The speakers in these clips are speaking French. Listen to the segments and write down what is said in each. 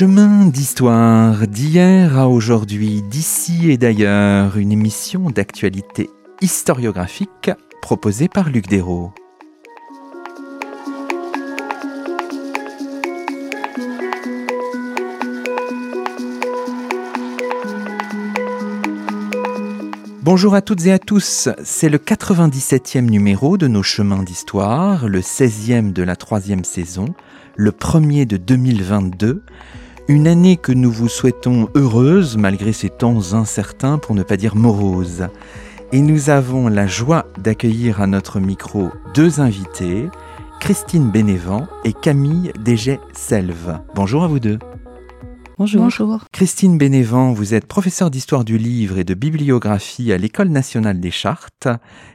Chemin d'histoire, d'hier à aujourd'hui, d'ici et d'ailleurs, une émission d'actualité historiographique proposée par Luc Dérault. Bonjour à toutes et à tous, c'est le 97e numéro de nos chemins d'histoire, le 16e de la troisième saison, le premier de 2022, une année que nous vous souhaitons heureuse malgré ces temps incertains pour ne pas dire moroses. Et nous avons la joie d'accueillir à notre micro deux invités, Christine Bénévent et Camille Dégé-Selve. Bonjour à vous deux. Bonjour. Christine Bénévent, vous êtes professeure d'histoire du livre et de bibliographie à l'École nationale des chartes.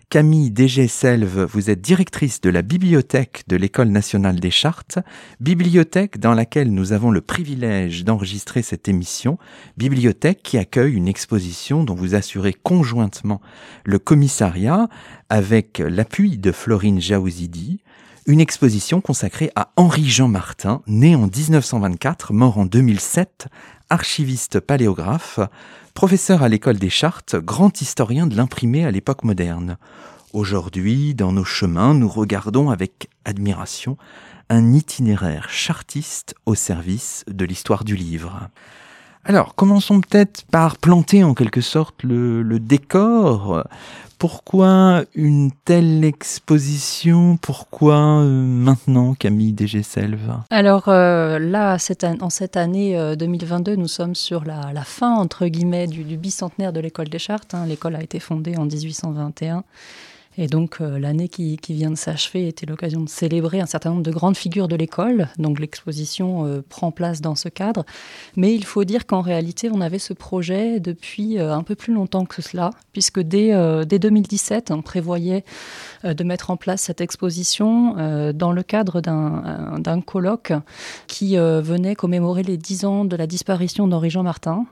Camille Dégé-Selve, vous êtes directrice de la bibliothèque de l'École nationale des chartes, bibliothèque dans laquelle nous avons le privilège d'enregistrer cette émission, bibliothèque qui accueille une exposition dont vous assurez conjointement le commissariat avec l'appui de Florine Jaouzidi, une exposition consacrée à Henri-Jean Martin, né en 1924, mort en 2007, archiviste paléographe, professeur à l'école des chartes, grand historien de l'imprimé à l'époque moderne. Aujourd'hui, dans nos chemins, nous regardons avec admiration un itinéraire chartiste au service de l'histoire du livre. Alors, commençons peut-être par planter en quelque sorte le, le décor pourquoi une telle exposition? Pourquoi euh, maintenant, Camille Dégé-Selve Alors euh, là, en cette année 2022, euh, nous sommes sur la, fin, entre guillemets, du, bicentenaire de l'école des chartes. Hein. L'école a été fondée en 1821. Et donc euh, l'année qui, vient de s'achever était l'occasion de célébrer un certain nombre de grandes figures de l'école. Donc l'exposition euh, prend place dans ce cadre. Mais il faut dire qu'en réalité, on avait ce projet depuis euh, un peu plus longtemps que cela, puisque dès, dès 2017, on prévoyait de mettre en place cette exposition dans le cadre d'un colloque qui venait commémorer les dix ans de la disparition d'Henri-Jean Martin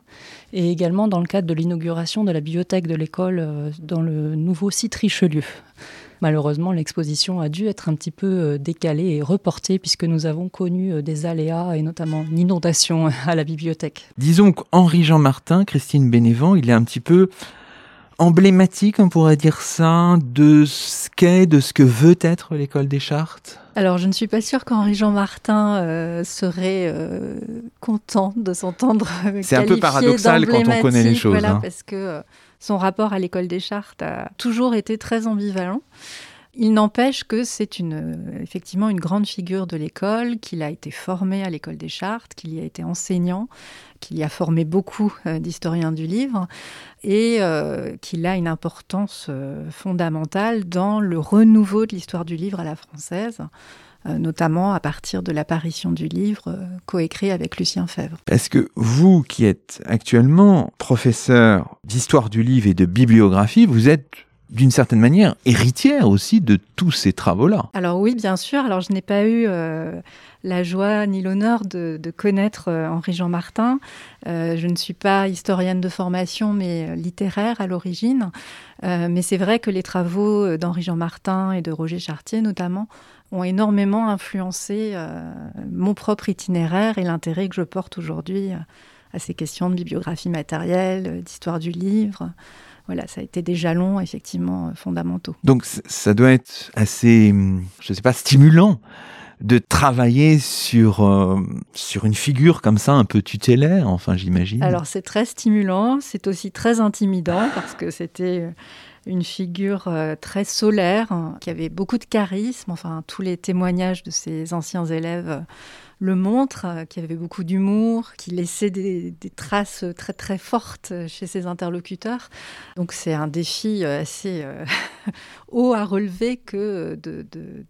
et également dans le cadre de l'inauguration de la bibliothèque de l'école dans le nouveau site Richelieu. Malheureusement, l'exposition a dû être un petit peu euh, décalée et reportée puisque nous avons connu euh, des aléas et notamment une inondation à la bibliothèque. Disons qu'Henri-Jean Martin, Christine Bénévent, il est un petit peu emblématique, on pourrait dire ça, de ce qu'est, de ce que veut être l'école des chartes? Alors, je ne suis pas sûre qu'Henri-Jean Martin euh, serait content de s'entendre. C'est un peu paradoxal quand on connaît les choses. Voilà, hein. parce que son rapport à l'école des chartes a toujours été très ambivalent. Il n'empêche que c'est une, effectivement une grande figure de l'école, qu'il a été formé à l'école des chartes, qu'il y a été enseignant, qu'il y a formé beaucoup euh, d'historiens du livre et euh, qu'il a une importance euh, fondamentale dans le renouveau de l'histoire du livre à la française. Notamment à partir de l'apparition du livre coécrit avec Lucien Fèvre. Est-ce que vous, qui êtes actuellement professeur d'histoire du livre et de bibliographie, vous êtes d'une certaine manière héritière aussi de tous ces travaux-là. Alors oui, bien sûr. Alors je n'ai pas eu euh, la joie ni l'honneur de, connaître Henri-Jean Martin. je ne suis pas historienne de formation, mais littéraire à l'origine. mais c'est vrai que les travaux d'Henri-Jean Martin et de Roger Chartier notamment ont énormément influencé euh, mon propre itinéraire et l'intérêt que je porte aujourd'hui euh, à ces questions de bibliographie matérielle, euh, d'histoire du livre. Voilà, ça a été des jalons effectivement fondamentaux. Donc ça doit être assez, je ne sais pas, stimulant de travailler sur, sur une figure comme ça, un peu tutélaire, enfin j'imagine. Alors c'est très stimulant, c'est aussi très intimidant parce que c'était une figure euh, très solaire, hein, qui avait beaucoup de charisme. Enfin, tous les témoignages de ses anciens élèves euh, le montrent, euh, qui avait beaucoup d'humour, qui laissait des, traces très très fortes chez ses interlocuteurs. Donc c'est un défi assez haut à relever que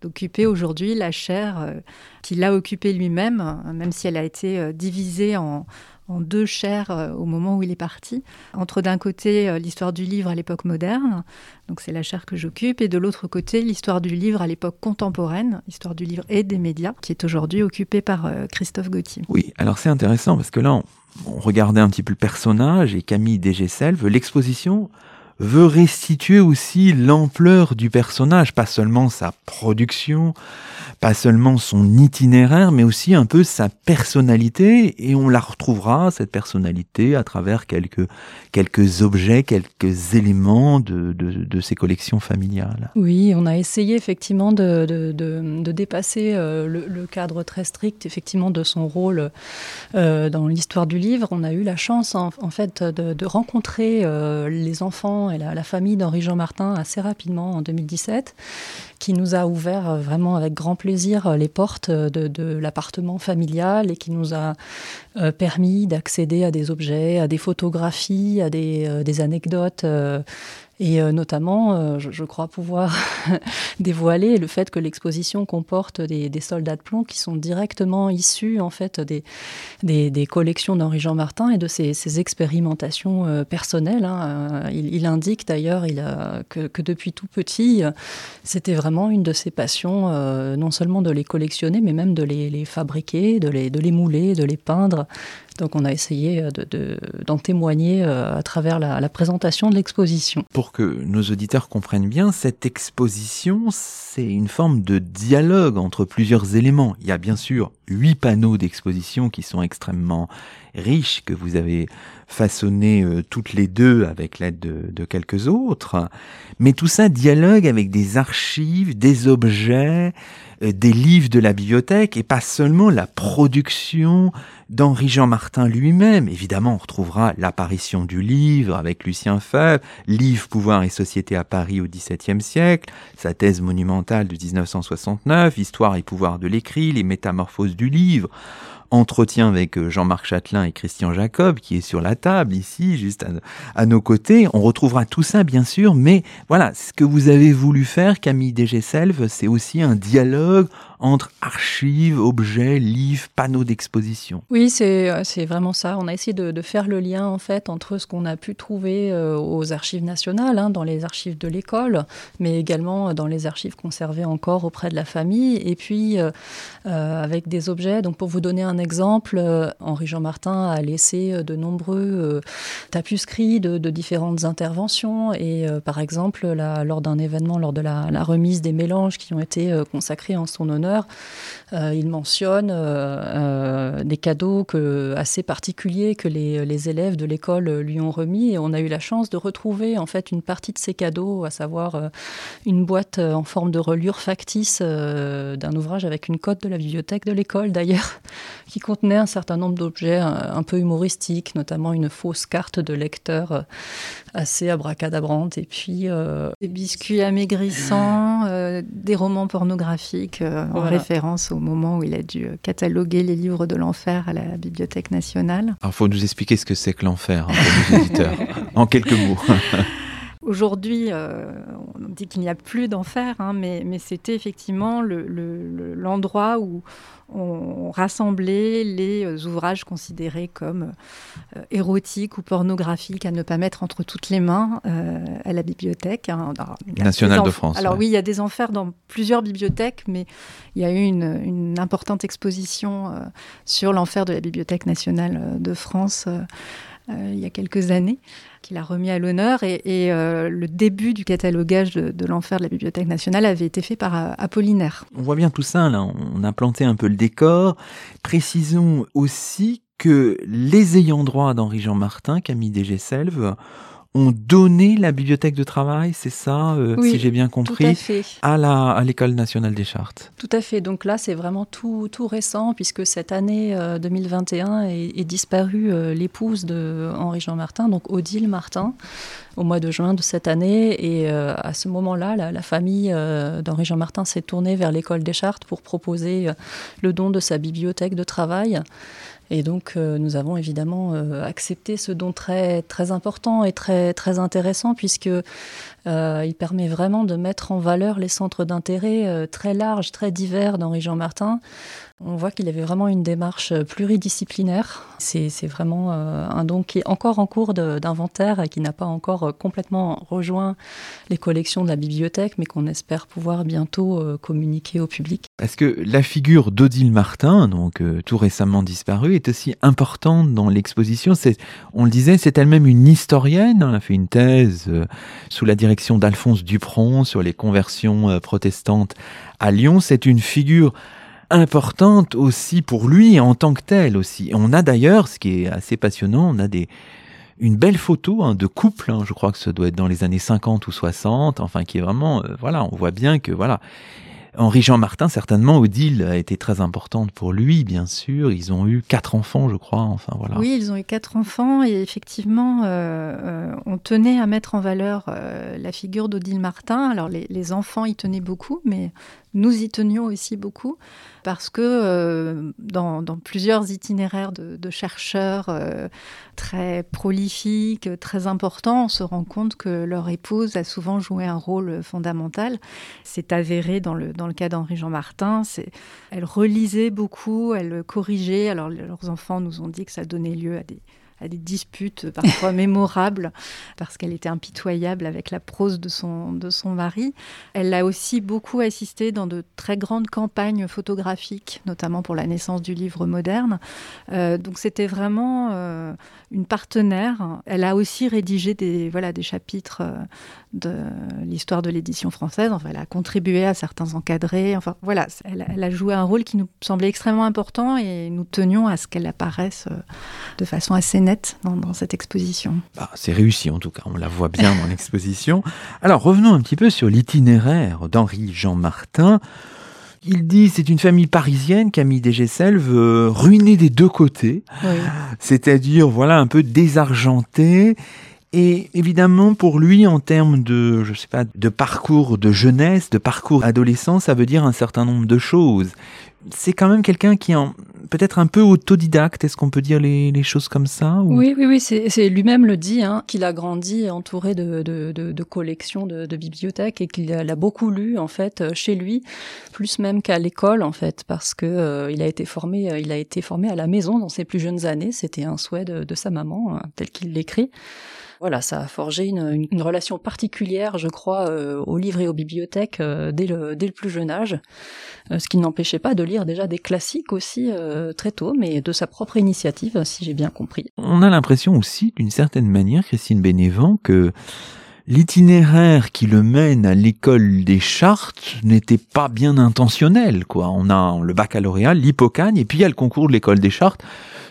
d'occuper aujourd'hui la chaire qu'il a occupée lui-même, hein, même si elle a été divisée en en deux chaires euh, au moment où il est parti. Entre d'un côté euh, l'histoire du livre à l'époque moderne, donc c'est la chaire que j'occupe, et de l'autre côté l'histoire du livre à l'époque contemporaine, l'histoire du livre et des médias, qui est aujourd'hui occupée par euh, Christophe Gauthier. Oui, alors c'est intéressant parce que là on, regardait un petit peu le personnage et Camille Dégé-Selve, l'exposition veut restituer aussi l'ampleur du personnage, pas seulement sa production, pas seulement son itinéraire, mais aussi un peu sa personnalité, et on la retrouvera, cette personnalité, à travers quelques, quelques objets, quelques éléments de, de, ses collections familiales. Oui, on a essayé effectivement de, de, dépasser euh, le, cadre très strict, effectivement, de son rôle euh, dans l'histoire du livre. On a eu la chance, en, en fait, de, rencontrer euh, les enfants et la, famille d'Henri-Jean Martin assez rapidement en 2017 qui nous a ouvert euh, vraiment avec grand plaisir euh, les portes euh, de, l'appartement familial et qui nous a permis d'accéder à des objets, à des photographies, à des anecdotes et euh, notamment, euh, je, crois pouvoir dévoiler le fait que l'exposition comporte des, soldats de plomb qui sont directement issus en fait des, des, collections d'Henri-Jean Martin et de ses, expérimentations euh, personnelles. Hein. Il, indique d'ailleurs que, depuis tout petit, c'était vraiment une de ses passions, non seulement de les collectionner, mais même de les, fabriquer, de les, de les mouler, de les peindre. Donc on a essayé d'en de, de, témoigner à travers la présentation de l'exposition. Pour que nos auditeurs comprennent bien, cette exposition, c'est une forme de dialogue entre plusieurs éléments. Il y a bien sûr huit panneaux d'exposition qui sont extrêmement riches, que vous avez façonnés euh, toutes les deux avec l'aide de, de, quelques autres. Mais tout ça dialogue avec des archives, des objets, euh, des livres de la bibliothèque et pas seulement la production d'Henri-Jean Martin lui-même. Évidemment, on retrouvera l'apparition du livre avec Lucien Febvre, Livre, pouvoir et société à Paris au XVIIe siècle, sa thèse monumentale de 1969, Histoire et pouvoir de l'écrit, les métamorphoses du livre entretien avec euh, Jean-Marc Châtelain et Christian Jacob, qui est sur la table ici, juste à, nos côtés. On retrouvera tout ça, bien sûr, mais voilà, ce que vous avez voulu faire, Camille Dégé-Selve, c'est aussi un dialogue entre archives, objets, livres, panneaux d'exposition. Oui, c'est vraiment ça. On a essayé de, faire le lien en fait entre ce qu'on a pu trouver euh, aux archives nationales, hein, dans les archives de l'école, mais également dans les archives conservées encore auprès de la famille, et puis euh, euh, avec des objets. Donc pour vous donner un exemple, euh, Henri-Jean Martin a laissé de nombreux euh, tapuscrits de, différentes interventions, et euh, par exemple la, lors d'un événement, lors de la, remise des mélanges qui ont été consacrés en son honneur, euh, il mentionne euh, euh, des cadeaux que, assez particuliers que les, les élèves de l'école lui ont remis. Et on a eu la chance de retrouver en fait une partie de ces cadeaux, à savoir euh, une boîte en forme de relure factice euh, d'un ouvrage avec une cote de la bibliothèque de l'école d'ailleurs, qui contenait un certain nombre d'objets un, un, peu humoristiques, notamment une fausse carte de lecteur euh, assez abracadabrante. Et puis des biscuits amaigrissants, des romans pornographiques voilà. référence au moment où il a dû cataloguer les livres de l'enfer à la Bibliothèque nationale. Il faut nous expliquer ce que c'est que l'enfer, hein, en quelques mots. Aujourd'hui, euh, on dit qu'il n'y a plus d'enfer, hein, mais, mais c'était effectivement l'endroit le, le, où on rassemblait les ouvrages considérés comme euh, érotiques ou pornographiques à ne pas mettre entre toutes les mains euh, à la bibliothèque hein. nationale de France. Alors ouais. oui, il y a des enfers dans plusieurs bibliothèques, mais il y a eu une, une importante exposition euh, sur l'enfer de la Bibliothèque nationale de France euh, euh, il y a quelques années qu'il a remis à l'honneur et, euh, le début du catalogage de, l'enfer de la Bibliothèque nationale avait été fait par euh, Apollinaire. On voit bien tout ça, là. on a planté un peu le décor. Précisons aussi que les ayants droit d'Henri-Jean Martin, Camille Dégé-Selve, ont donné la bibliothèque de travail, c'est ça, euh, oui, si j'ai bien compris, à, à, l'école nationale des chartes. Tout à fait. Donc là, c'est vraiment tout, tout récent puisque cette année euh, 2021 est, est disparue euh, l'épouse de Henri Jean Martin, donc Odile Martin, au mois de juin de cette année. Et euh, à ce moment-là, la, la, famille euh, d'Henri Jean Martin s'est tournée vers l'école des chartes pour proposer euh, le don de sa bibliothèque de travail. Et donc, euh, nous avons évidemment euh, accepté ce don très, important et très, très intéressant, puisque euh, il permet vraiment de mettre en valeur les centres d'intérêt très larges, très divers d'Henri-Jean Martin. On voit qu'il avait vraiment une démarche pluridisciplinaire. C'est vraiment un don qui est encore en cours d'inventaire et qui n'a pas encore complètement rejoint les collections de la bibliothèque, mais qu'on espère pouvoir bientôt communiquer au public. Parce que la figure d'Odile Martin, donc euh, tout récemment disparue, est aussi importante dans l'exposition. On le disait, c'est elle-même une historienne. Elle a fait une thèse euh, sous la direction d'Alphonse Dupron sur les conversions euh, protestantes à Lyon. C'est une figure importante aussi pour lui en tant que telle aussi. On a d'ailleurs, ce qui est assez passionnant, on a des une belle photo hein, de couple, hein, je crois que ça doit être dans les années 50 ou 60, enfin qui est vraiment, voilà, on voit bien que voilà, Henri-Jean Martin, certainement, Odile a été très importante pour lui, bien sûr. Ils ont eu quatre enfants, je crois. Enfin voilà. Oui, ils ont eu quatre enfants et effectivement, euh, euh, on tenait à mettre en valeur euh, la figure d'Odile Martin. Alors les, les, enfants y tenaient beaucoup, mais nous y tenions aussi beaucoup parce que euh, dans, plusieurs itinéraires de, chercheurs euh, très prolifiques, très importants, on se rend compte que leur épouse a souvent joué un rôle fondamental. C'est avéré dans le, dans le cas d'Henri-Jean Martin. Elle relisait beaucoup, elle corrigeait. Alors leurs enfants nous ont dit que ça donnait lieu à des à des disputes parfois mémorables parce qu'elle était impitoyable avec la prose de son, de son mari. Elle a aussi beaucoup assisté dans de très grandes campagnes photographiques, notamment pour la naissance du livre moderne. Euh, donc c'était vraiment euh, une partenaire. Elle a aussi rédigé des, voilà, des chapitres euh, de l'histoire de l'édition française. Enfin, elle a contribué à certains encadrés. Enfin, voilà, elle, elle, a joué un rôle qui nous semblait extrêmement important et nous tenions à ce qu'elle apparaisse de façon assez nette dans, cette exposition. Bah, c'est réussi en tout cas, on la voit bien dans l'exposition. Alors revenons un petit peu sur l'itinéraire d'Henri-Jean Martin. Il dit c'est une famille parisienne, Camille Desgessel veut ruiner des deux côtés, c'est-à-dire voilà un peu désargenté. Et évidemment, pour lui, en termes de, je sais pas, de parcours de jeunesse, de parcours adolescent, ça veut dire un certain nombre de choses c'est quand même quelqu'un qui est peut-être un peu autodidacte. Est-ce qu'on peut dire les, choses comme ça Oui, oui, oui. C'est lui-même le dit, hein, qu'il a grandi entouré de, collections de, bibliothèques et qu'il a, beaucoup lu en fait euh, chez lui, plus même qu'à l'école en fait, parce que euh, il a été formé, euh, il a été formé à la maison dans ses plus jeunes années. C'était un souhait de, sa maman, hein, tel qu'il l'écrit voilà, ça a forgé une, relation particulière, je crois, euh, aux livres et aux bibliothèques euh, dès, le, dès le plus jeune âge, euh, ce qui n'empêchait pas de lire déjà des classiques aussi très tôt, mais de sa propre initiative, si j'ai bien compris. On a l'impression aussi, d'une certaine manière, Christine Bénévent, que l'itinéraire qui le mène à l'école des chartes n'était pas bien intentionnel, quoi. On a le baccalauréat, l'hypocagne, et puis il y a le concours de l'école des chartes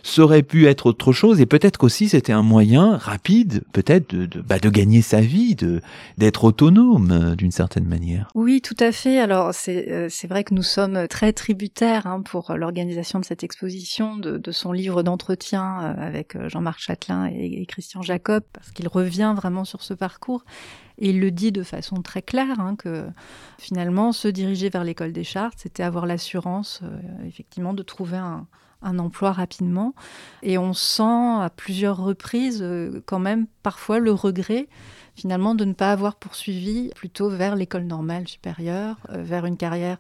ça aurait pu être autre chose et peut-être qu'aussi c'était un moyen rapide, peut-être de, bah, de gagner sa vie, de d'être autonome euh, d'une certaine manière. Oui, tout à fait. Alors c'est euh, c'est vrai que nous sommes très tributaires hein, pour l'organisation de cette exposition de, de son livre d'entretien euh, avec Jean-Marc Châtelain et, Christian Jacob parce qu'il revient vraiment sur ce parcours. Et il le dit de façon très claire, hein, que finalement, se diriger vers l'école des chartes, c'était avoir l'assurance, effectivement, de trouver un, un emploi rapidement. Et on sent à plusieurs reprises euh, quand même parfois le regret finalement de ne pas avoir poursuivi plutôt vers l'école normale supérieure, euh, vers une carrière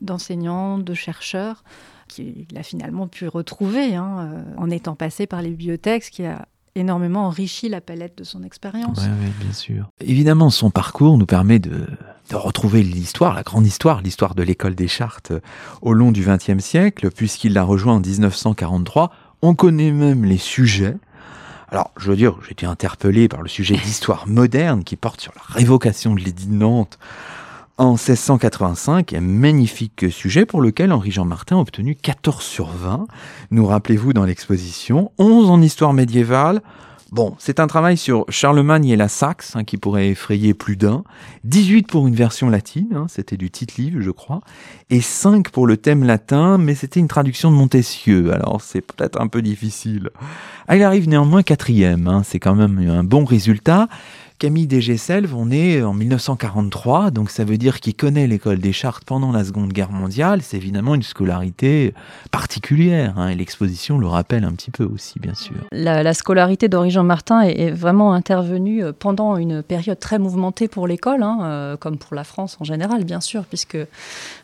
d'enseignant, de chercheur, qu'il a finalement pu retrouver hein, euh, en étant passé par les bibliothèques, ce qui a énormément enrichi la palette de son expérience. Oui, bien sûr. Évidemment, son parcours nous permet de, de retrouver l'histoire, la grande histoire, l'histoire de l'école des chartes euh, au long du XXe siècle, puisqu'il l'a rejoint en 1943. On connaît même les sujets. Alors, je veux dire, j'ai été interpellé par le sujet d'histoire moderne qui porte sur la révocation de l'édit de Nantes en 1685, un magnifique sujet pour lequel Henri-Jean Martin a obtenu 14 sur 20. Nous rappelez-vous dans l'exposition, 11 en histoire médiévale, Bon, c'est un travail sur Charlemagne et la Saxe hein, qui pourrait effrayer plus d'un. 18 pour une version latine, hein, c'était du titre livre, je crois. Et 5 pour le thème latin, mais c'était une traduction de Montesquieu, alors c'est peut-être un peu difficile. Ah, il arrive néanmoins quatrième, hein, c'est quand même un bon résultat. Camille Desgesselves, on est en 1943, donc ça veut dire qu'il connaît l'école des chartes pendant la Seconde Guerre mondiale. C'est évidemment une scolarité particulière, hein, et l'exposition le rappelle un petit peu aussi, bien sûr. La, scolarité d'Henri-Jean Martin est, vraiment intervenue euh, pendant une période très mouvementée pour l'école, hein, euh, comme pour la France en général, bien sûr, puisque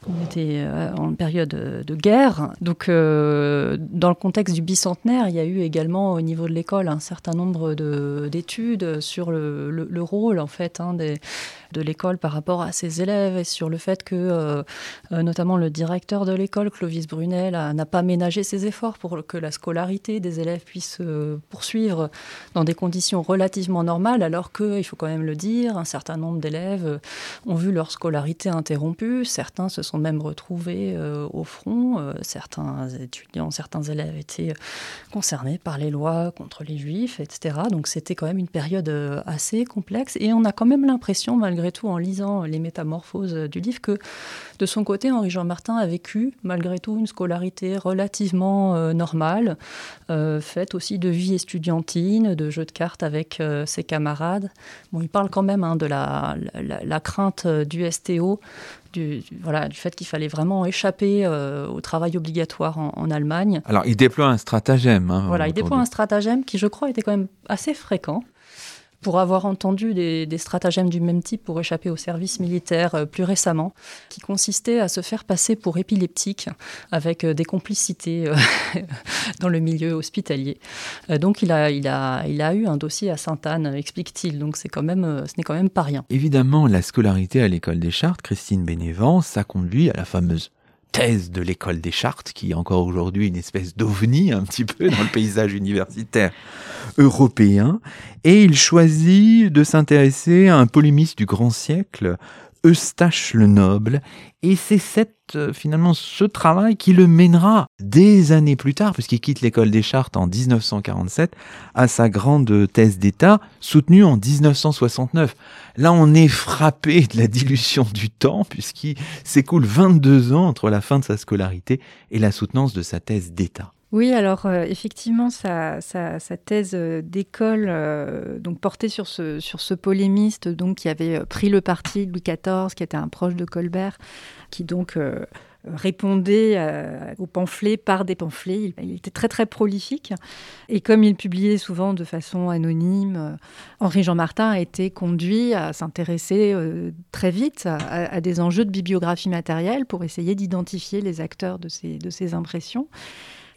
on était euh, en période de guerre. Donc, dans le contexte du bicentenaire, il y a eu également au niveau de l'école un certain nombre d'études sur le, rôle en fait hein, de de l'école par rapport à ses élèves et sur le fait que notamment le directeur de l'école, Clovis Brunel, n'a pas ménagé ses efforts pour que la scolarité des élèves puisse poursuivre dans des conditions relativement normales, alors que, il faut quand même le dire, un certain nombre d'élèves ont vu leur scolarité interrompue, certains se sont même retrouvés au front, certains étudiants, certains élèves étaient concernés par les lois contre les juifs, etc. Donc c'était quand même une période euh, assez complexe. Et on a quand même l'impression, malgré tout, en lisant les métamorphoses du livre, que de son côté, Henri-Jean Martin a vécu, malgré tout, une scolarité relativement euh, normale, euh, faite aussi de vie estudiantine, de jeux de cartes avec ses camarades. Bon, il parle quand même hein, de la, la, crainte du STO, du, voilà, du fait qu'il fallait vraiment échapper au travail obligatoire en, Allemagne. Alors, il déploie un stratagème. Hein, voilà, il déploie un stratagème qui, je crois, était quand même assez fréquent pour avoir entendu des, stratagèmes du même type pour échapper au service militaire euh, plus récemment, qui consistait à se faire passer pour épileptique avec euh, des complicités euh, dans le milieu hospitalier. donc il a, il, a, il a eu un dossier à Sainte-Anne, explique-t-il, donc c'est quand même, ce n'est quand même pas rien. Évidemment, la scolarité à l'école des Chartes, Christine Bénévent, ça conduit à la fameuse thèse de l'école des chartes, qui est encore aujourd'hui une espèce d'ovni un petit peu dans le paysage universitaire européen. Et il choisit de s'intéresser à un polémiste du grand siècle, Eustache le Noble, et c'est cette, euh, finalement ce travail qui le mènera des années plus tard, puisqu'il quitte l'école des chartes en 1947, à sa grande thèse d'État, soutenue en 1969. Là, on est frappé de la dilution du temps, puisqu'il s'écoule 22 ans entre la fin de sa scolarité et la soutenance de sa thèse d'État. Oui, alors euh, effectivement, sa, thèse euh, d'école, euh, donc sur ce, polémiste donc, qui avait pris le parti de Louis XIV, qui était un proche de Colbert, qui donc répondait aux pamphlets par des pamphlets. Il, était très très prolifique. Et comme il publiait souvent de façon anonyme, Henri-Jean Martin a été conduit à s'intéresser très vite à, des enjeux de bibliographie matérielle pour essayer d'identifier les acteurs de ces, de ces impressions.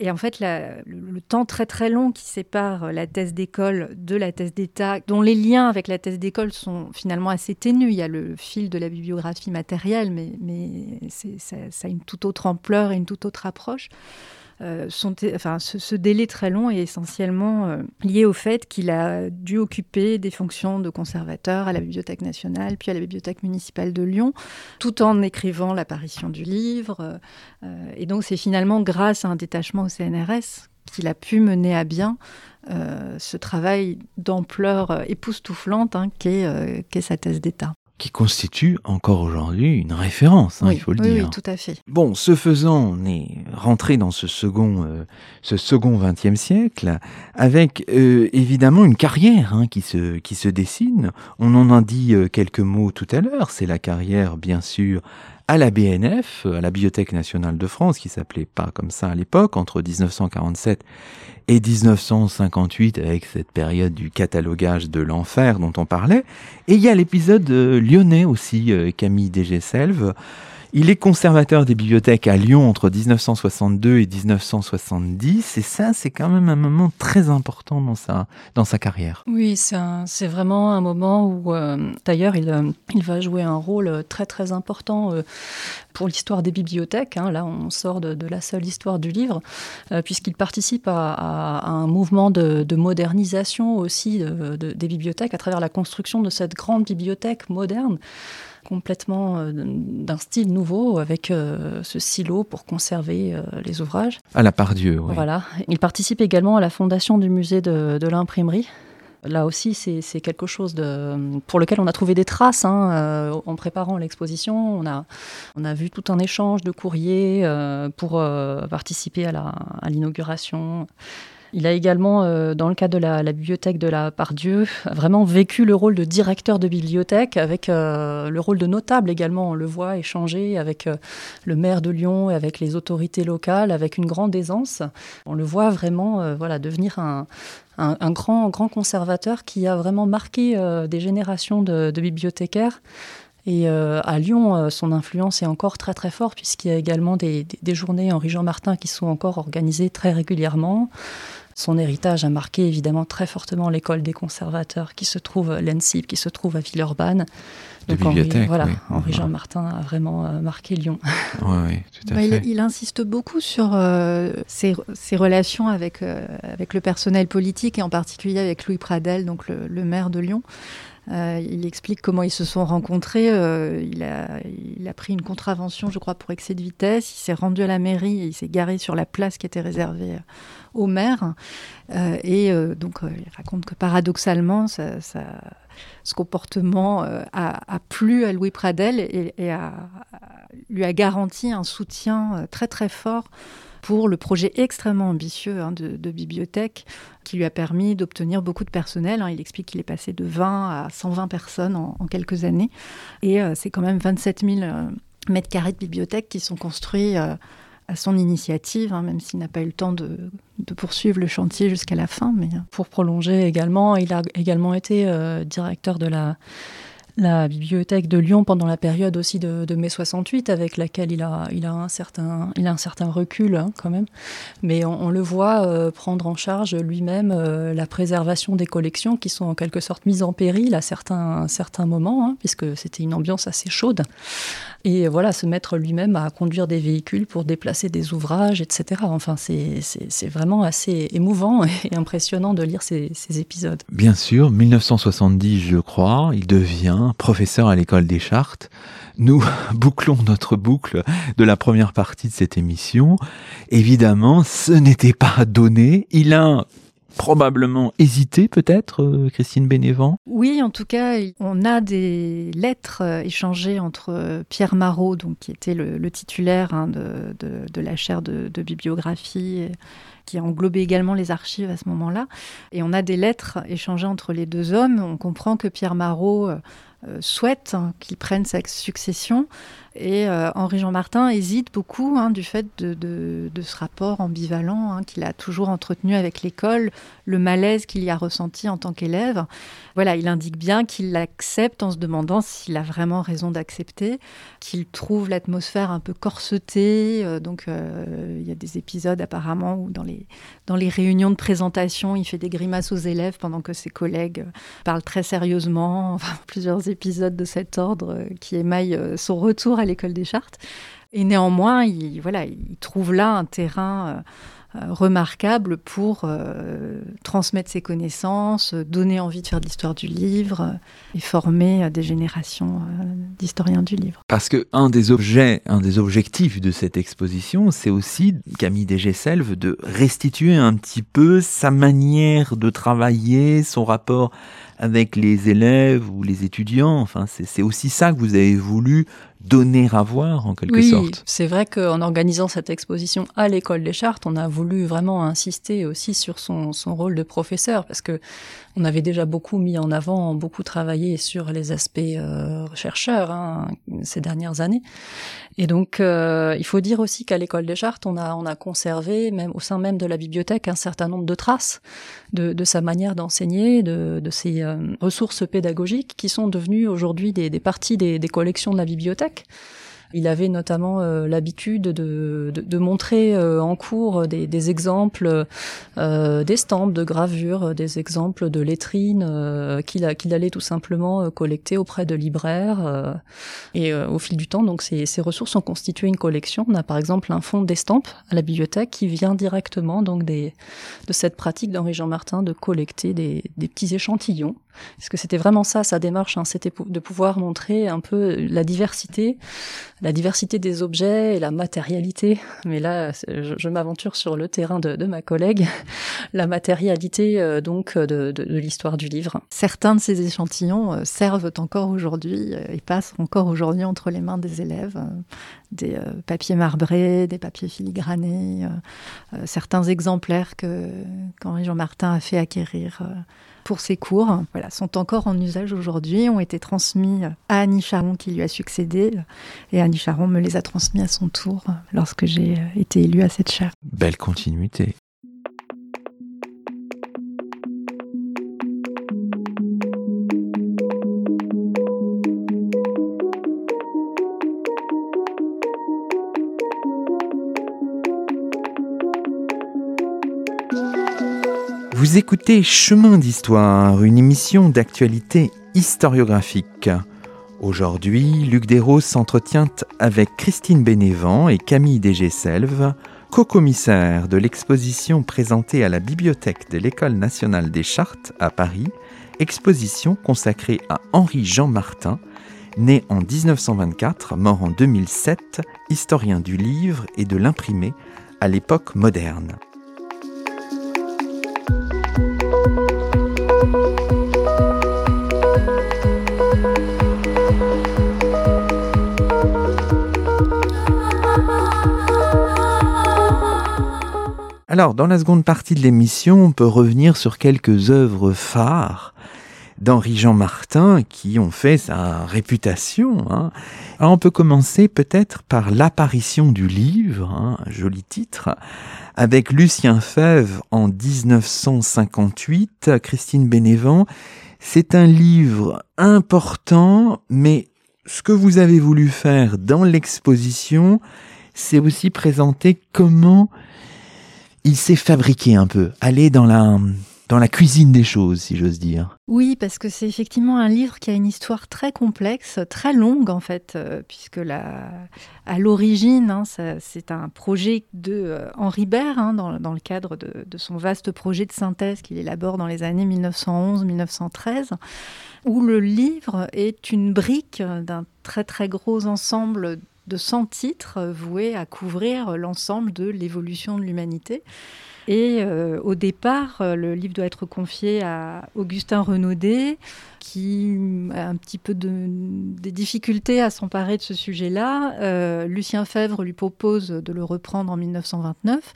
Et en fait, le, temps très très long qui sépare la thèse d'école de la thèse d'État, dont les liens avec la thèse d'école sont finalement assez ténus. Il y a le fil de la bibliographie matérielle, mais, mais ça, a une toute autre ampleur et une toute autre approche. Euh, ce, délai très long est essentiellement euh, lié au fait qu'il a dû occuper des fonctions de conservateur à la Bibliothèque nationale, puis à la Bibliothèque municipale de Lyon, tout en écrivant l'apparition du livre. Euh, et donc c'est finalement grâce à un détachement au CNRS qu'il a pu mener à bien ce travail d'ampleur époustouflante hein, qu'est sa thèse d'État qui constitue encore aujourd'hui une référence, hein, il faut le dire. Oui, tout à fait. Bon, ce faisant, on est rentré dans ce second, euh, ce second vingtième siècle, avec euh, évidemment une carrière hein, qui se qui se dessine. On en a dit euh, quelques mots tout à l'heure. C'est la carrière, bien sûr, à la BNF, à la Bibliothèque nationale de France, qui s'appelait pas comme ça à l'époque, entre 1947 et 1958, avec cette période du catalogage de l'enfer dont on parlait. Et il y a l'épisode euh, lyonnais aussi, euh, Camille Dégé-Selve, il est conservateur des bibliothèques à Lyon entre 1962 et 1970, et ça, c'est quand même un moment très important dans sa, dans sa carrière. Oui, c'est vraiment un moment où, euh, d'ailleurs, il, euh, il, va jouer un rôle très très important euh, pour l'histoire des bibliothèques. Hein. Là, on sort de, la seule histoire du livre, puisqu'il participe à, un mouvement de, modernisation aussi des bibliothèques à travers la construction de cette grande bibliothèque moderne complètement euh, d'un style nouveau avec euh, ce silo pour conserver euh, les ouvrages. À la part Dieu, oui. Voilà. Il participe également à la fondation du musée de, l'imprimerie. Là aussi, c'est quelque chose de, pour lequel on a trouvé des traces hein, en préparant l'exposition. On a, on a vu tout un échange de courriers pour participer à l'inauguration. Il a également, euh, dans le cadre de la, bibliothèque de la Pardieu, vraiment vécu le rôle de directeur de bibliothèque, avec euh, le rôle de notable également. On le voit échanger avec euh, le maire de Lyon, avec les autorités locales, avec une grande aisance. On le voit vraiment voilà, devenir un, grand, grand conservateur qui a vraiment marqué des générations de, bibliothécaires. Et à Lyon, son influence est encore très très forte puisqu'il y a également des, des journées Henri-Jean Martin qui sont encore organisées très régulièrement Son héritage a marqué évidemment très fortement l'école des conservateurs qui se trouve, l'ENSIP, qui se trouve à Villeurbanne. Donc Henri, voilà, Henri Jean Martin a vraiment euh, marqué Lyon. Oui, tout à bah, fait. Il, insiste beaucoup sur euh, ses, relations avec, euh, avec le personnel politique et en particulier avec Louis Pradel, donc le maire de Lyon. Euh, il explique comment ils se sont rencontrés. Euh, il, a, pris une contravention, je crois, pour excès de vitesse. Il s'est rendu à la mairie et il s'est garé sur la place qui était réservée euh, au maire. et donc, il raconte que paradoxalement, ce comportement a, plu à Louis Pradel et, lui a garanti un soutien très très fort pour le projet extrêmement ambitieux hein, de, bibliothèque qui lui a permis d'obtenir beaucoup de personnel. Hein. Il explique qu'il est passé de 20 à 120 personnes en, quelques années. Et euh, c'est quand même 27 000 euh, mètres carrés de bibliothèque qui sont construits euh, à son initiative, hein, même s'il n'a pas eu le temps de, poursuivre le chantier jusqu'à la fin. Mais... Pour prolonger également, il a également été directeur de la la bibliothèque de Lyon pendant la période aussi de, mai 68, avec laquelle il a, un, certain, recul hein, quand même. Mais on, le voit euh, prendre en charge lui-même euh, la préservation des collections qui sont en quelque sorte mises en péril à certains, moments, hein, puisque c'était une ambiance assez chaude. Et voilà, se mettre lui-même à conduire des véhicules pour déplacer des ouvrages, etc. Enfin, c'est vraiment assez émouvant et impressionnant de lire ces épisodes. Bien sûr, 1970, je crois, il devient professeur à l'école des chartes. Nous bouclons notre boucle de la première partie de cette émission. Évidemment, ce n'était pas donné. Il a probablement hésité peut-être, euh, Christine Bénévent? Oui, en tout cas, on a des lettres euh, échangées entre euh, Pierre Marot, donc, qui était le, titulaire hein, de, la chaire de, de bibliographie, qui englobait également les archives à ce moment-là. Et on a des lettres échangées entre les deux hommes. On comprend que Pierre Marot souhaite hein, qu'il prenne sa succession et euh, Henri-Jean Martin hésite beaucoup hein, du fait de, ce rapport ambivalent hein, qu'il a toujours entretenu avec l'école, le malaise qu'il y a ressenti en tant qu'élève. Voilà, il indique bien qu'il l'accepte en se demandant s'il a vraiment raison d'accepter, qu'il trouve l'atmosphère un peu corsetée. Euh, donc euh, il y a des épisodes apparemment où dans les, dans les réunions de présentation, il fait des grimaces aux élèves pendant que ses collègues parlent très sérieusement. Enfin, plusieurs épisodes de cet ordre qui émaillent son retour à l'école des chartes. Et néanmoins, il, voilà, il trouve là un terrain euh, euh, remarquable pour euh, transmettre ses connaissances, donner envie de faire de l'histoire du livre et former des générations d'historiens du livre. Parce que un des objets, un des objectifs de cette exposition, c'est aussi Camille Desgesselves de restituer un petit peu sa manière de travailler, son rapport avec les élèves ou les étudiants. Enfin, c'est aussi ça que vous avez voulu donner à voir en quelque oui, sorte. C'est vrai qu'en organisant cette exposition à l'école des chartes, on a voulu vraiment insister aussi sur son, son rôle de professeur parce que on avait déjà beaucoup mis en avant, beaucoup travaillé sur les aspects euh, chercheurs hein, ces dernières années. Et donc, euh, il faut dire aussi qu'à l'école des chartes, on a, on a conservé, même au sein même de la bibliothèque, un certain nombre de traces de, de sa manière d'enseigner, de, de ses euh, ressources pédagogiques qui sont devenues aujourd'hui des, des parties des, des collections de la bibliothèque. Feedback. Il avait notamment euh, l'habitude de, de, de, montrer euh, en cours des, des exemples euh, d'estampes, de gravures, des exemples de lettrines euh, qu'il qu'il allait tout simplement collecter auprès de libraires. et au fil du temps, donc ces, ces ressources ont constitué une collection. On a par exemple un fonds d'estampes à la bibliothèque qui vient directement donc des, de cette pratique d'Henri Jean Martin de collecter des, des petits échantillons parce que c'était vraiment ça sa démarche, hein, c'était de pouvoir montrer un peu la diversité, la diversité des objets et la matérialité. Mais là, je, m'aventure sur le terrain de, ma collègue, la matérialité euh, donc de, l'histoire du livre. Certains de ces échantillons euh, servent encore aujourd'hui euh, et passent encore aujourd'hui entre les mains des élèves. des papiers marbrés, des papiers filigranés, certains exemplaires que qu'Henri Jean Martin a fait acquérir pour ses cours voilà, sont encore en usage aujourd'hui, ont été transmis à Annie Charon qui lui a succédé. Et Annie Charon me les a transmis à son tour lorsque j'ai été élue à cette chaire. Belle continuité. Vous écoutez Chemin d'Histoire, une émission d'actualité historiographique. Aujourd'hui, Luc Desroses s'entretient avec Christine Bénévent et Camille Dégé-Selve, co-commissaires de l'exposition présentée à la bibliothèque de l'École nationale des chartes à Paris, exposition consacrée à Henri-Jean Martin, né en 1924, mort en 2007, historien du livre et de l'imprimé à l'époque moderne. Alors, dans la seconde partie de l'émission, on peut revenir sur quelques œuvres phares d'Henri-Jean Martin qui ont fait sa réputation. Hein. Alors, on peut commencer peut-être par l'apparition du livre, hein, un joli titre, avec Lucien Fèvre en 1958, Christine Bénévent. C'est un livre important, mais ce que vous avez voulu faire dans l'exposition, c'est aussi présenter comment il s'est fabriqué un peu, aller dans la, dans la cuisine des choses, si j'ose dire. Oui, parce que c'est effectivement un livre qui a une histoire très complexe, très longue en fait, euh, puisque la, à l'origine, hein, c'est un projet de euh, Henri Bert, hein, dans, le cadre de, de, son vaste projet de synthèse qu'il élabore dans les années 1911-1913, où le livre est une brique d'un très très gros ensemble de 100 titres voués à couvrir l'ensemble de l'évolution de l'humanité. Et euh, au départ, euh, le livre doit être confié à Augustin Renaudet, qui a un petit peu de, des difficultés à s'emparer de ce sujet-là. Euh, Lucien Fèvre lui propose de le reprendre en 1929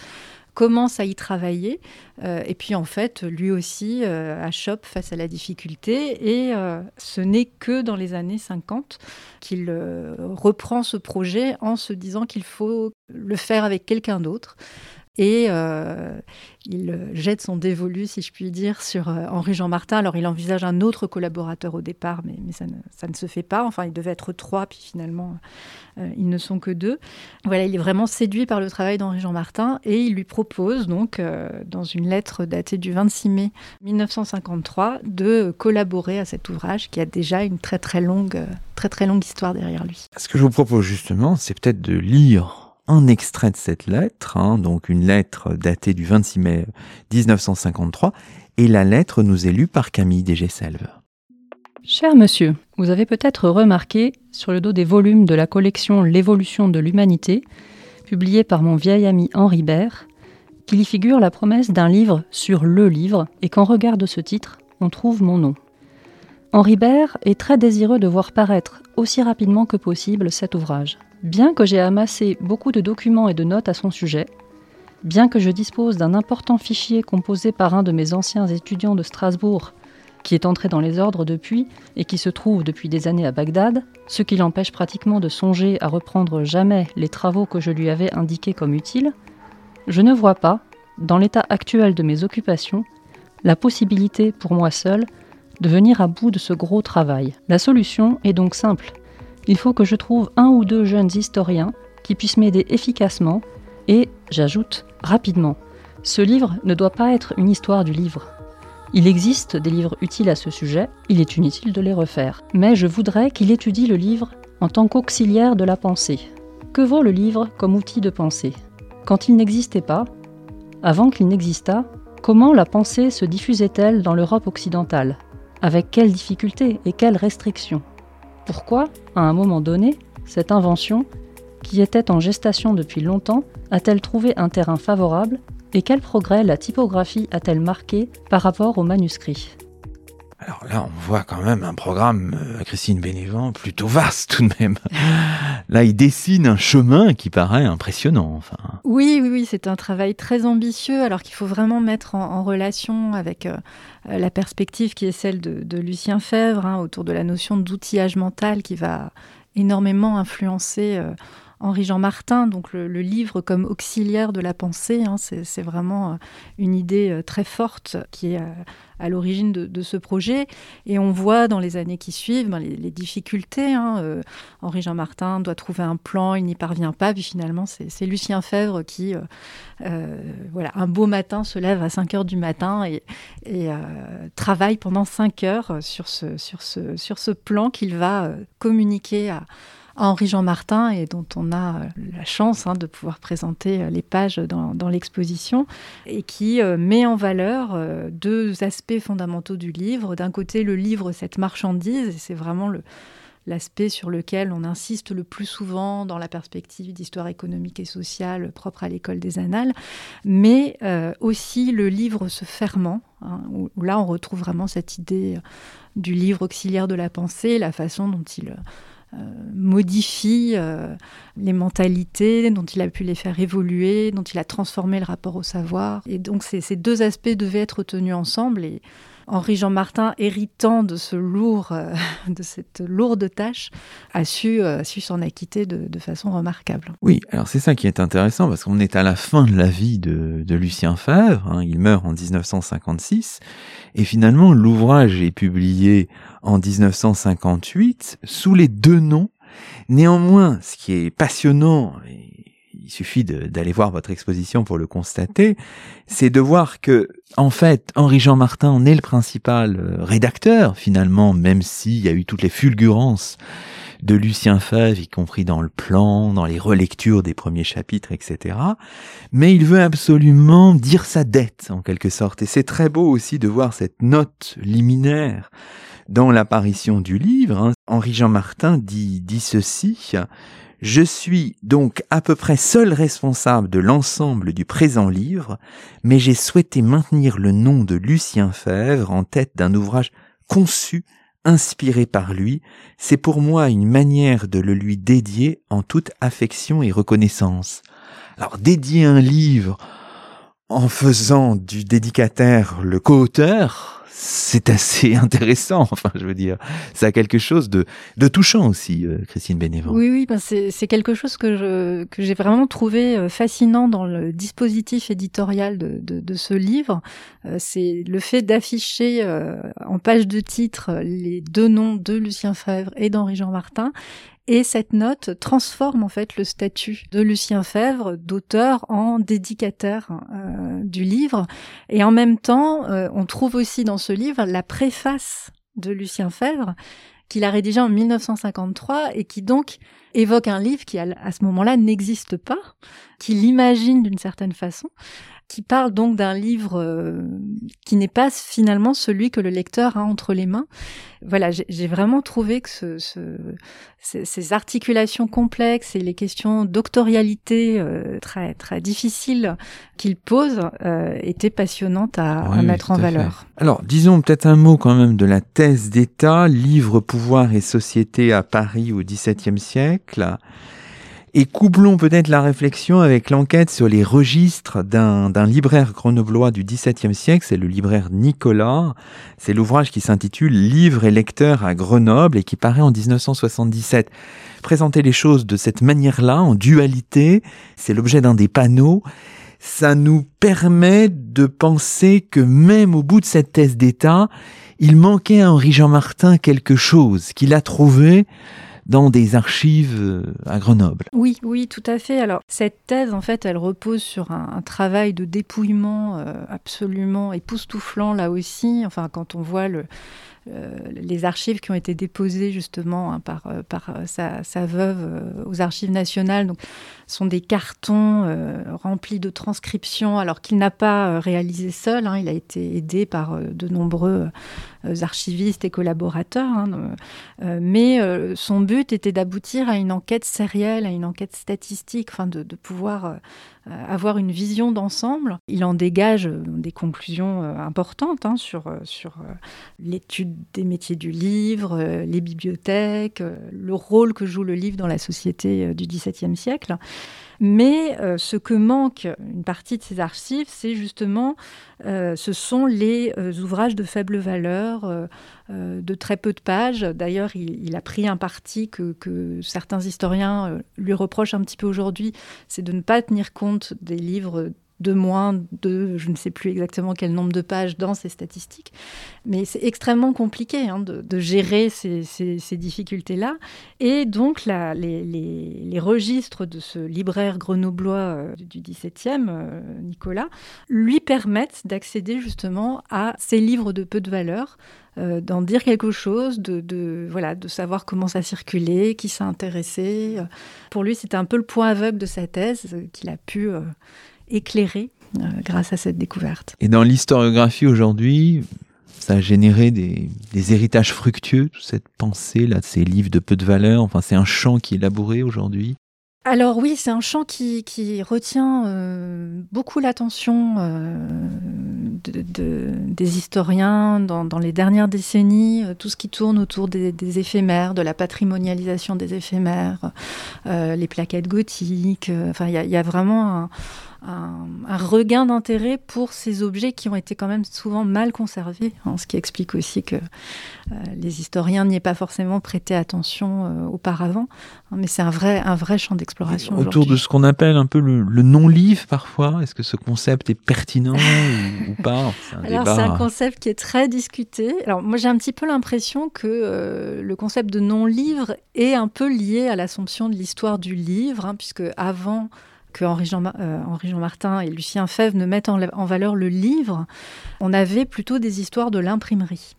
commence à y travailler. Euh, et puis en fait, lui aussi euh, achoppe face à la difficulté. Et euh, ce n'est que dans les années 50 qu'il reprend ce projet en se disant qu'il faut le faire avec quelqu'un d'autre. Et euh, il euh, jette son dévolu, si je puis dire, sur euh, Henri-Jean Martin. Alors il envisage un autre collaborateur au départ, mais, ça, ne, se fait pas. Enfin, il devait être trois, puis finalement, ils ne sont que deux. Voilà, il est vraiment séduit par le travail d'Henri-Jean Martin et il lui propose donc, dans une lettre datée du 26 mai 1953, de collaborer à cet ouvrage qui a déjà une très très longue, très très longue histoire derrière lui. Ce que je vous propose justement, c'est peut-être de lire un extrait de cette lettre, hein, donc une lettre datée du 26 mai 1953, et la lettre nous est lue par Camille Dégé-Selve. Cher monsieur, vous avez peut-être remarqué sur le dos des volumes de la collection L'évolution de l'humanité, publiée par mon vieil ami Henri Bert, qu'il y figure la promesse d'un livre sur le livre et qu'en regard de ce titre, on trouve mon nom. Henri Bert est très désireux de voir paraître aussi rapidement que possible cet ouvrage. Bien que j'ai amassé beaucoup de documents et de notes à son sujet, bien que je dispose d'un important fichier composé par un de mes anciens étudiants de Strasbourg, qui est entré dans les ordres depuis et qui se trouve depuis des années à Bagdad, ce qui l'empêche pratiquement de songer à reprendre jamais les travaux que je lui avais indiqués comme utiles, je ne vois pas, dans l'état actuel de mes occupations, la possibilité pour moi seul de venir à bout de ce gros travail. La solution est donc simple il faut que je trouve un ou deux jeunes historiens qui puissent m'aider efficacement et, j'ajoute, rapidement. Ce livre ne doit pas être une histoire du livre. Il existe des livres utiles à ce sujet, il est inutile de les refaire. Mais je voudrais qu'il étudie le livre en tant qu'auxiliaire de la pensée. Que vaut le livre comme outil de pensée? Quand il n'existait pas, avant qu'il n'existât, comment la pensée se diffusait-elle dans l'Europe occidentale? Avec quelles difficultés et quelles restrictions? Pourquoi, à un moment donné, cette invention, qui était en gestation depuis longtemps, a-t-elle trouvé un terrain favorable et quel progrès la typographie a-t-elle marqué par rapport aux manuscrits alors là, on voit quand même un programme, euh, Christine Bénévent, plutôt vaste tout de même. Là, il dessine un chemin qui paraît impressionnant. Enfin. Oui, oui, oui, c'est un travail très ambitieux, alors qu'il faut vraiment mettre en, relation avec euh, la perspective qui est celle de, de Lucien Fèvre, hein, autour de la notion d'outillage mental qui va énormément influencer euh, Henri-Jean Martin, donc le, livre comme auxiliaire de la pensée. Hein, c'est vraiment une idée très forte qui est à l'origine de, ce projet. Et on voit dans les années qui suivent ben, les, difficultés. Hein. Euh, Henri-Jean Martin doit trouver un plan, il n'y parvient pas. Puis finalement, c'est Lucien Fèvre qui, euh, euh, voilà, un beau matin, se lève à 5 heures du matin et, travaille pendant 5 heures sur ce, sur ce plan qu'il va communiquer à Henri-Jean Martin et dont on a euh, la chance hein, de pouvoir présenter euh, les pages dans, l'exposition et qui euh, met en valeur deux aspects fondamentaux du livre. D'un côté, le livre, cette marchandise, et c'est vraiment l'aspect sur lequel on insiste le plus souvent dans la perspective d'histoire économique et sociale propre à l'école des annales, mais aussi le livre se fermant, hein, où, là on retrouve vraiment cette idée du livre auxiliaire de la pensée, la façon dont il modifie euh, les mentalités, dont il a pu les faire évoluer, dont il a transformé le rapport au savoir. Et donc ces, deux aspects devaient être tenus ensemble. Henri-Jean Martin, héritant de ce euh, cette lourde tâche, a su, su s'en acquitter de, façon remarquable. Oui, alors c'est ça qui est intéressant parce qu'on est à la fin de la vie de, Lucien Favre. Hein. il meurt en 1956 et finalement l'ouvrage est publié en 1958 sous les deux noms. Néanmoins, ce qui est passionnant, il suffit d'aller voir votre exposition pour le constater, c'est de voir que, en fait, Henri-Jean Martin en est le principal euh, rédacteur, finalement, même s'il y a eu toutes les fulgurances de Lucien Favre, y compris dans le plan, dans les relectures des premiers chapitres, etc. Mais il veut absolument dire sa dette, en quelque sorte. Et c'est très beau aussi de voir cette note liminaire dans l'apparition du livre, hein, Henri-Jean Martin dit, dit ceci, je suis donc à peu près seul responsable de l'ensemble du présent livre, mais j'ai souhaité maintenir le nom de Lucien Fèvre en tête d'un ouvrage conçu, inspiré par lui. C'est pour moi une manière de le lui dédier en toute affection et reconnaissance. Alors dédier un livre en faisant du dédicataire le co-auteur, c'est assez intéressant. Enfin, je veux dire, ça a quelque chose de, de touchant aussi, euh, Christine Bénévent. Oui, oui, ben c'est quelque chose que je que j'ai vraiment trouvé euh, fascinant dans le dispositif éditorial de, de, de ce livre. Euh, c'est le fait d'afficher en page de titre les deux noms de Lucien Fèvre et d'Henri Jean Martin et cette note transforme en fait le statut de Lucien Fèvre, d'auteur, en dédicateur euh, du livre. Et en même temps, euh, on trouve aussi dans ce livre la préface de Lucien Fèvre qu'il a rédigé en 1953 et qui donc évoque un livre qui à ce moment-là n'existe pas, qu'il imagine d'une certaine façon qui parle donc d'un livre euh, qui n'est pas finalement celui que le lecteur a entre les mains. Voilà, j'ai vraiment trouvé que ce, ce, ces, articulations complexes et les questions doctorialité euh, très très difficiles qu'il pose euh, étaient passionnantes à, à mettre en valeur. Alors, disons peut-être un mot quand même de la thèse d'État, livre, pouvoir et société à Paris au XVIIe siècle. Et couplons peut-être la réflexion avec l'enquête sur les registres d'un libraire grenoblois du XVIIe siècle, c'est le libraire Nicolas. C'est l'ouvrage qui s'intitule Livre et lecteur à Grenoble et qui paraît en 1977. Présenter les choses de cette manière-là, en dualité, c'est l'objet d'un des panneaux. Ça nous permet de penser que même au bout de cette thèse d'État, il manquait à Henri-Jean Martin quelque chose qu'il a trouvé dans des archives euh, à Grenoble. Oui, oui, tout à fait. Alors, cette thèse, en fait, elle repose sur un, travail de dépouillement euh, absolument époustouflant, là aussi. Enfin, quand on voit euh, les archives qui ont été déposées justement hein, par, sa, veuve aux archives nationales donc, sont des cartons remplis de transcriptions, alors qu'il n'a pas réalisé seul. Hein, il a été aidé par de nombreux archivistes et collaborateurs. Hein, euh, euh, mais son but était d'aboutir à une enquête sérielle, à une enquête statistique, enfin de, pouvoir avoir une vision d'ensemble. Il en dégage des conclusions importantes hein, sur, sur l'étude des métiers du livre, les bibliothèques, le rôle que joue le livre dans la société du XVIIe siècle. Mais euh, ce que manque une partie de ces archives, c'est justement, euh, ce sont les euh, ouvrages de faible valeur, de très peu de pages. D'ailleurs, il, a pris un parti que, que certains historiens lui reprochent un petit peu aujourd'hui, c'est de ne pas tenir compte des livres de moins de, je ne sais plus exactement quel nombre de pages dans ces statistiques. Mais c'est extrêmement compliqué hein, de, gérer ces, difficultés-là. Et donc, les, registres de ce libraire grenoblois euh, du 17e, euh, Nicolas, lui permettent d'accéder justement à ces livres de peu de valeur, euh, d'en dire quelque chose, de, voilà, de savoir comment ça circulait, qui s'est intéressé. Pour lui, c'était un peu le point aveugle de sa thèse qu'il a pu éclairé euh, grâce à cette découverte. Et dans l'historiographie aujourd'hui, ça a généré des, héritages fructueux, toute cette pensée là, de ces livres de peu de valeur. Enfin, c'est un champ qui est élaboré aujourd'hui. Alors oui, c'est un champ qui, retient euh, beaucoup l'attention euh, des historiens dans, les dernières décennies, tout ce qui tourne autour des, éphémères, de la patrimonialisation des éphémères, les plaquettes gothiques. enfin, il y, a vraiment un, un, regain d'intérêt pour ces objets qui ont été quand même souvent mal conservés, hein, ce qui explique aussi que euh, les historiens n'y aient pas forcément prêté attention euh, auparavant. Hein, mais c'est un vrai, un vrai champ d'exploration. Autour de ce qu'on appelle un peu le, non-livre parfois, est-ce que ce concept est pertinent ou, pas? C'est un, un concept qui est très discuté. Alors moi j'ai un petit peu l'impression que euh, le concept de non-livre est un peu lié à l'assomption de l'histoire du livre, hein, puisque avant que Henri Jean, euh, Martin et Lucien Fèvre ne mettent en, valeur le livre, on avait plutôt des histoires de l'imprimerie.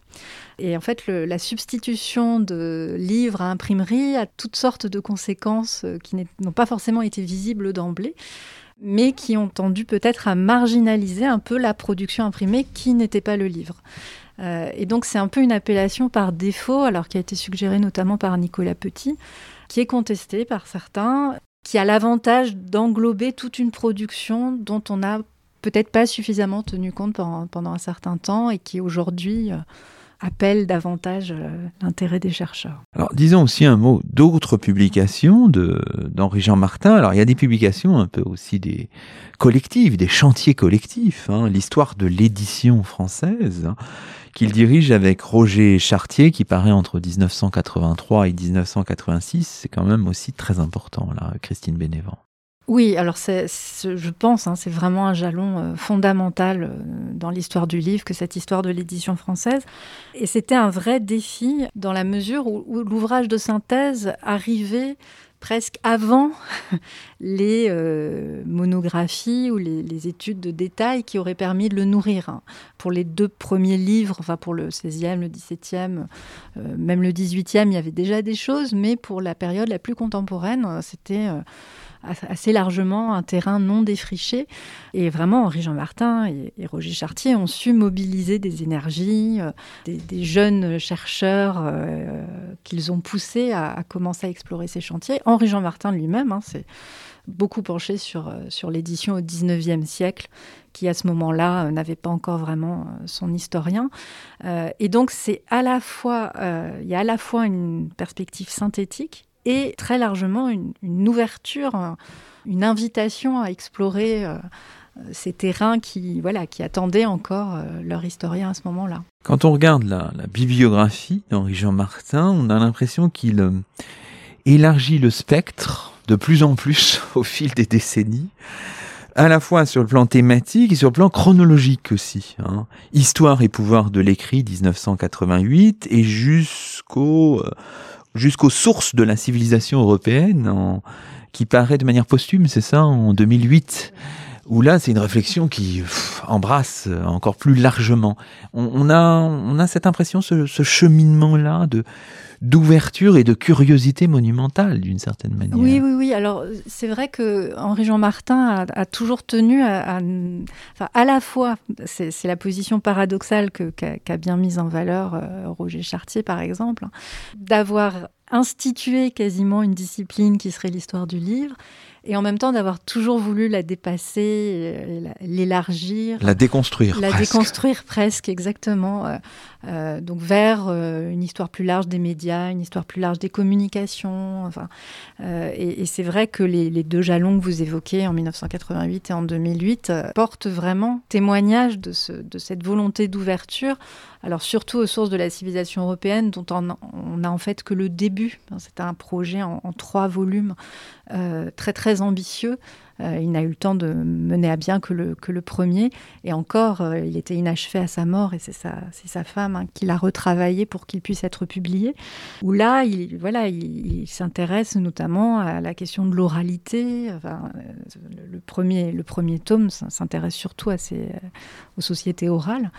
Et en fait, la substitution de livre à imprimerie a toutes sortes de conséquences euh, qui n'ont pas forcément été visibles d'emblée, mais qui ont tendu peut-être à marginaliser un peu la production imprimée qui n'était pas le livre. Euh, et donc c'est un peu une appellation par défaut, alors qui a été suggérée notamment par Nicolas Petit, qui est contestée par certains qui a l'avantage d'englober toute une production dont on n'a peut-être pas suffisamment tenu compte pendant, un certain temps et qui aujourd'hui euh, appelle davantage euh, l'intérêt des chercheurs. Alors disons aussi un mot d'autres publications d'Henri Jean Martin. Alors il y a des publications un peu aussi des collectifs, des chantiers collectifs, hein. l'histoire de l'édition française. Hein qu'il dirige avec Roger Chartier, qui paraît entre 1983 et 1986. C'est quand même aussi très important, là, Christine Bénévent. Oui, alors c'est, je pense, hein, c'est vraiment un jalon euh, fondamental euh, dans l'histoire du livre que cette histoire de l'édition française. Et c'était un vrai défi dans la mesure où l'ouvrage de synthèse arrivait presque avant les euh, monographies ou les, études de détail qui auraient permis de le nourrir. Hein. Pour les deux premiers livres, enfin pour le 16e, le 17e, euh, même le 18e, il y avait déjà des choses, mais pour la période la plus contemporaine, c'était... Euh, assez largement un terrain non défriché. Et vraiment, Henri-Jean Martin et, Roger Chartier ont su mobiliser des énergies, euh, des, jeunes chercheurs euh, qu'ils ont poussés à, commencer à explorer ces chantiers. Henri-Jean Martin lui-même hein, s'est beaucoup penché sur, euh, sur l'édition au 19e siècle, qui à ce moment-là n'avait pas encore vraiment son historien. et donc, c'est à la fois, il y a à la fois une perspective synthétique et très largement une, ouverture, une invitation à explorer euh, ces terrains qui, voilà, qui attendaient encore euh, leur historien à ce moment-là. Quand on regarde la, bibliographie d'Henri-Jean Martin, on a l'impression qu'il euh, élargit le spectre de plus en plus au fil des décennies à la fois sur le plan thématique et sur le plan chronologique aussi. Hein. Histoire et pouvoir de l'écrit 1988 et jusqu'au jusqu'aux sources de la civilisation européenne, qui paraît de manière posthume, c'est ça, en 2008 où là, c'est une réflexion qui embrasse encore plus largement. On, a, on a cette impression, ce, cheminement-là de d'ouverture et de curiosité monumentale d'une certaine manière. Oui, oui, oui. Alors c'est vrai que Henri Jean Martin a, toujours tenu à, à la fois, c'est la position paradoxale qu'a bien mise en valeur euh, Roger Chartier par exemple, hein, d'avoir institué quasiment une discipline qui serait l'histoire du livre, et en même temps d'avoir toujours voulu la dépasser, euh, l'élargir. La déconstruire. La presque. déconstruire presque, exactement. Euh, euh, donc vers une histoire plus large des médias, une histoire plus large des communications. Enfin, et, et c'est vrai que les, deux jalons que vous évoquez en 1988 et en 2008 portent vraiment témoignage de, ce, de cette volonté d'ouverture. Alors surtout aux sources de la civilisation européenne, dont on, on a en fait que le début. C'est un projet en, trois volumes euh, très très ambitieux. Euh, il n'a eu le temps de mener à bien que le, que le premier. Et encore, euh, il était inachevé à sa mort et c'est sa, sa femme hein, qui l'a retravaillé pour qu'il puisse être publié. Où là, il, voilà, il, s'intéresse notamment à la question de l'oralité. Enfin, le, premier, le premier tome s'intéresse surtout à ces, aux sociétés orales.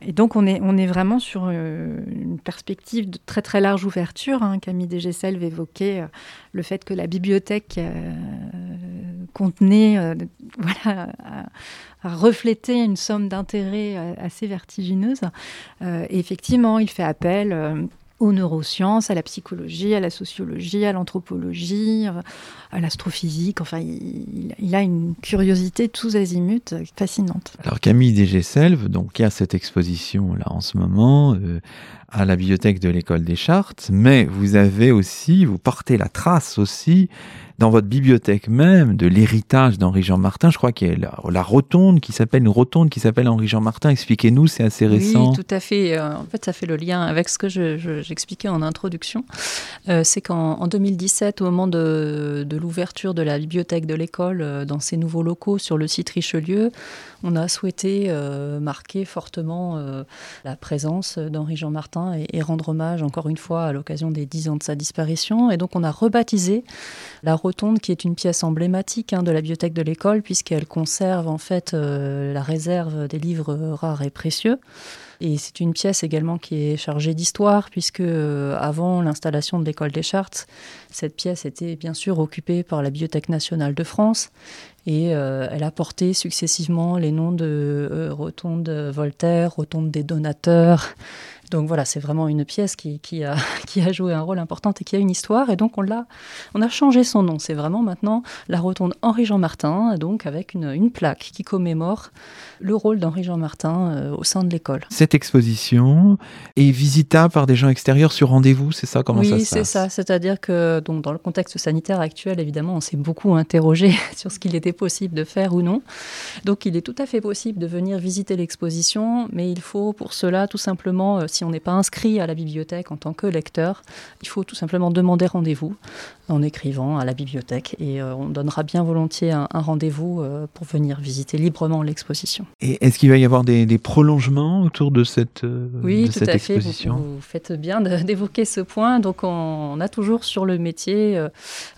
Et donc, on est, on est vraiment sur une perspective de très très large ouverture. Hein. Camille Desgesselves évoquait le fait que la bibliothèque euh, contenait, euh, voilà, à, refléter une somme d'intérêt euh, assez vertigineuse. Euh, effectivement, il fait appel euh, aux neurosciences, à la psychologie, à la sociologie, à l'anthropologie, à l'astrophysique. Enfin, il, a une curiosité tous azimuts fascinante. Alors Camille Desgesselves, donc y a cette exposition là en ce moment à la bibliothèque de l'école des Chartes, mais vous avez aussi, vous portez la trace aussi dans votre bibliothèque même de l'héritage d'Henri-Jean Martin. Je crois qu'il y a la, la rotonde qui s'appelle une rotonde qui s'appelle Henri-Jean Martin. Expliquez-nous, c'est assez récent. Oui, tout à fait. Euh, en fait, ça fait le lien avec ce que j'expliquais je, je, en introduction. Euh, c'est qu'en 2017, au moment de, de l'ouverture de la bibliothèque de l'école euh, dans ses nouveaux locaux sur le site Richelieu, on a souhaité euh, marquer fortement euh, la présence d'Henri-Jean Martin et, et, rendre hommage encore une fois à l'occasion des dix ans de sa disparition. Et donc on a rebaptisé la rotonde qui est une pièce emblématique hein, de la bibliothèque de l'école puisqu'elle conserve en fait euh, la réserve des livres rares et précieux. Et c'est une pièce également qui est chargée d'histoire, puisque euh, avant l'installation de l'école des Chartes, cette pièce était bien sûr occupée par la Bibliothèque nationale de France. Et euh, elle a porté successivement les noms de euh, Rotonde Voltaire, Rotonde des donateurs. Donc voilà, c'est vraiment une pièce qui, qui, a, qui a joué un rôle important et qui a une histoire. Et donc on, l'a, on a changé son nom. C'est vraiment maintenant la rotonde Henri-Jean Martin, donc avec une, une plaque qui commémore le rôle d'Henri-Jean Martin euh, au sein de l'école. Cette exposition est visitable par des gens extérieurs sur rendez-vous, c'est ça? Comment oui, ça se passe? Oui, c'est ça. C'est-à-dire que donc, dans le contexte sanitaire actuel, évidemment, on s'est beaucoup interrogé sur ce qu'il était possible de faire ou non. Donc il est tout à fait possible de venir visiter l'exposition, mais il faut pour cela tout simplement, euh, si on n'est pas inscrit à la bibliothèque en tant que lecteur, il faut tout simplement demander rendez-vous en écrivant à la bibliothèque et euh, on donnera bien volontiers un, un rendez-vous euh, pour venir visiter librement l'exposition. Et est-ce qu'il va y avoir des, des, prolongements autour de cette, euh, oui, de tout à exposition fait. Vous, vous, faites bien d'évoquer ce point. Donc on, on, a toujours sur le métier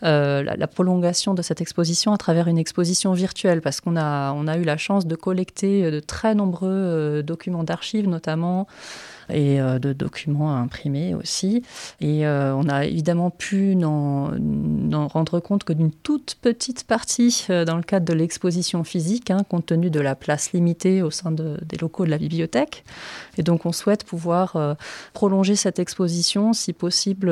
la, la, prolongation de cette exposition à travers une exposition virtuelle parce qu'on a, on a eu la chance de collecter de très nombreux documents d'archives notamment et euh, de documents imprimés aussi. Et euh, on a évidemment pu n'en rendre compte que d'une toute petite partie euh, dans le cadre de l'exposition physique, hein, compte tenu de la place limitée au sein de, des locaux de la bibliothèque. Et donc on souhaite pouvoir prolonger cette exposition, si possible,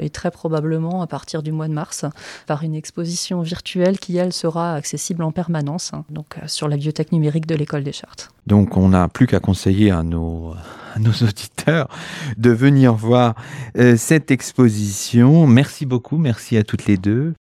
et très probablement à partir du mois de mars, par une exposition virtuelle qui, elle, sera accessible en permanence, hein, donc sur la bibliothèque numérique de l'école des chartes. Donc on n'a plus qu'à conseiller à nos, nos auditeurs de venir voir euh, cette exposition. Merci beaucoup, merci à toutes les deux.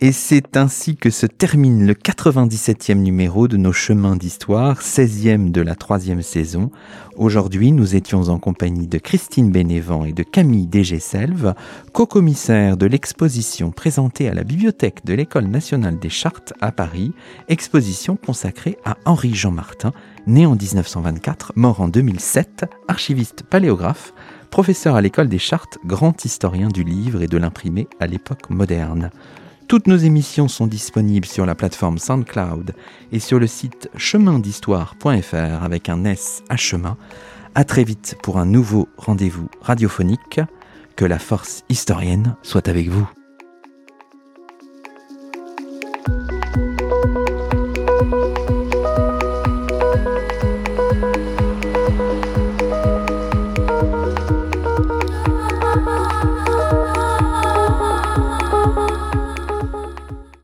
Et c'est ainsi que se termine le 97e numéro de nos chemins d'histoire, 16e de la troisième saison. Aujourd'hui, nous étions en compagnie de Christine Bénévent et de Camille Desgesselves, co-commissaires de l'exposition présentée à la bibliothèque de l'École nationale des chartes à Paris, exposition consacrée à Henri-Jean Martin, né en 1924, mort en 2007, archiviste paléographe, professeur à l'école des chartes, grand historien du livre et de l'imprimé à l'époque moderne. Toutes nos émissions sont disponibles sur la plateforme SoundCloud et sur le site chemindhistoire.fr avec un S à chemin. À très vite pour un nouveau rendez-vous radiophonique. Que la force historienne soit avec vous.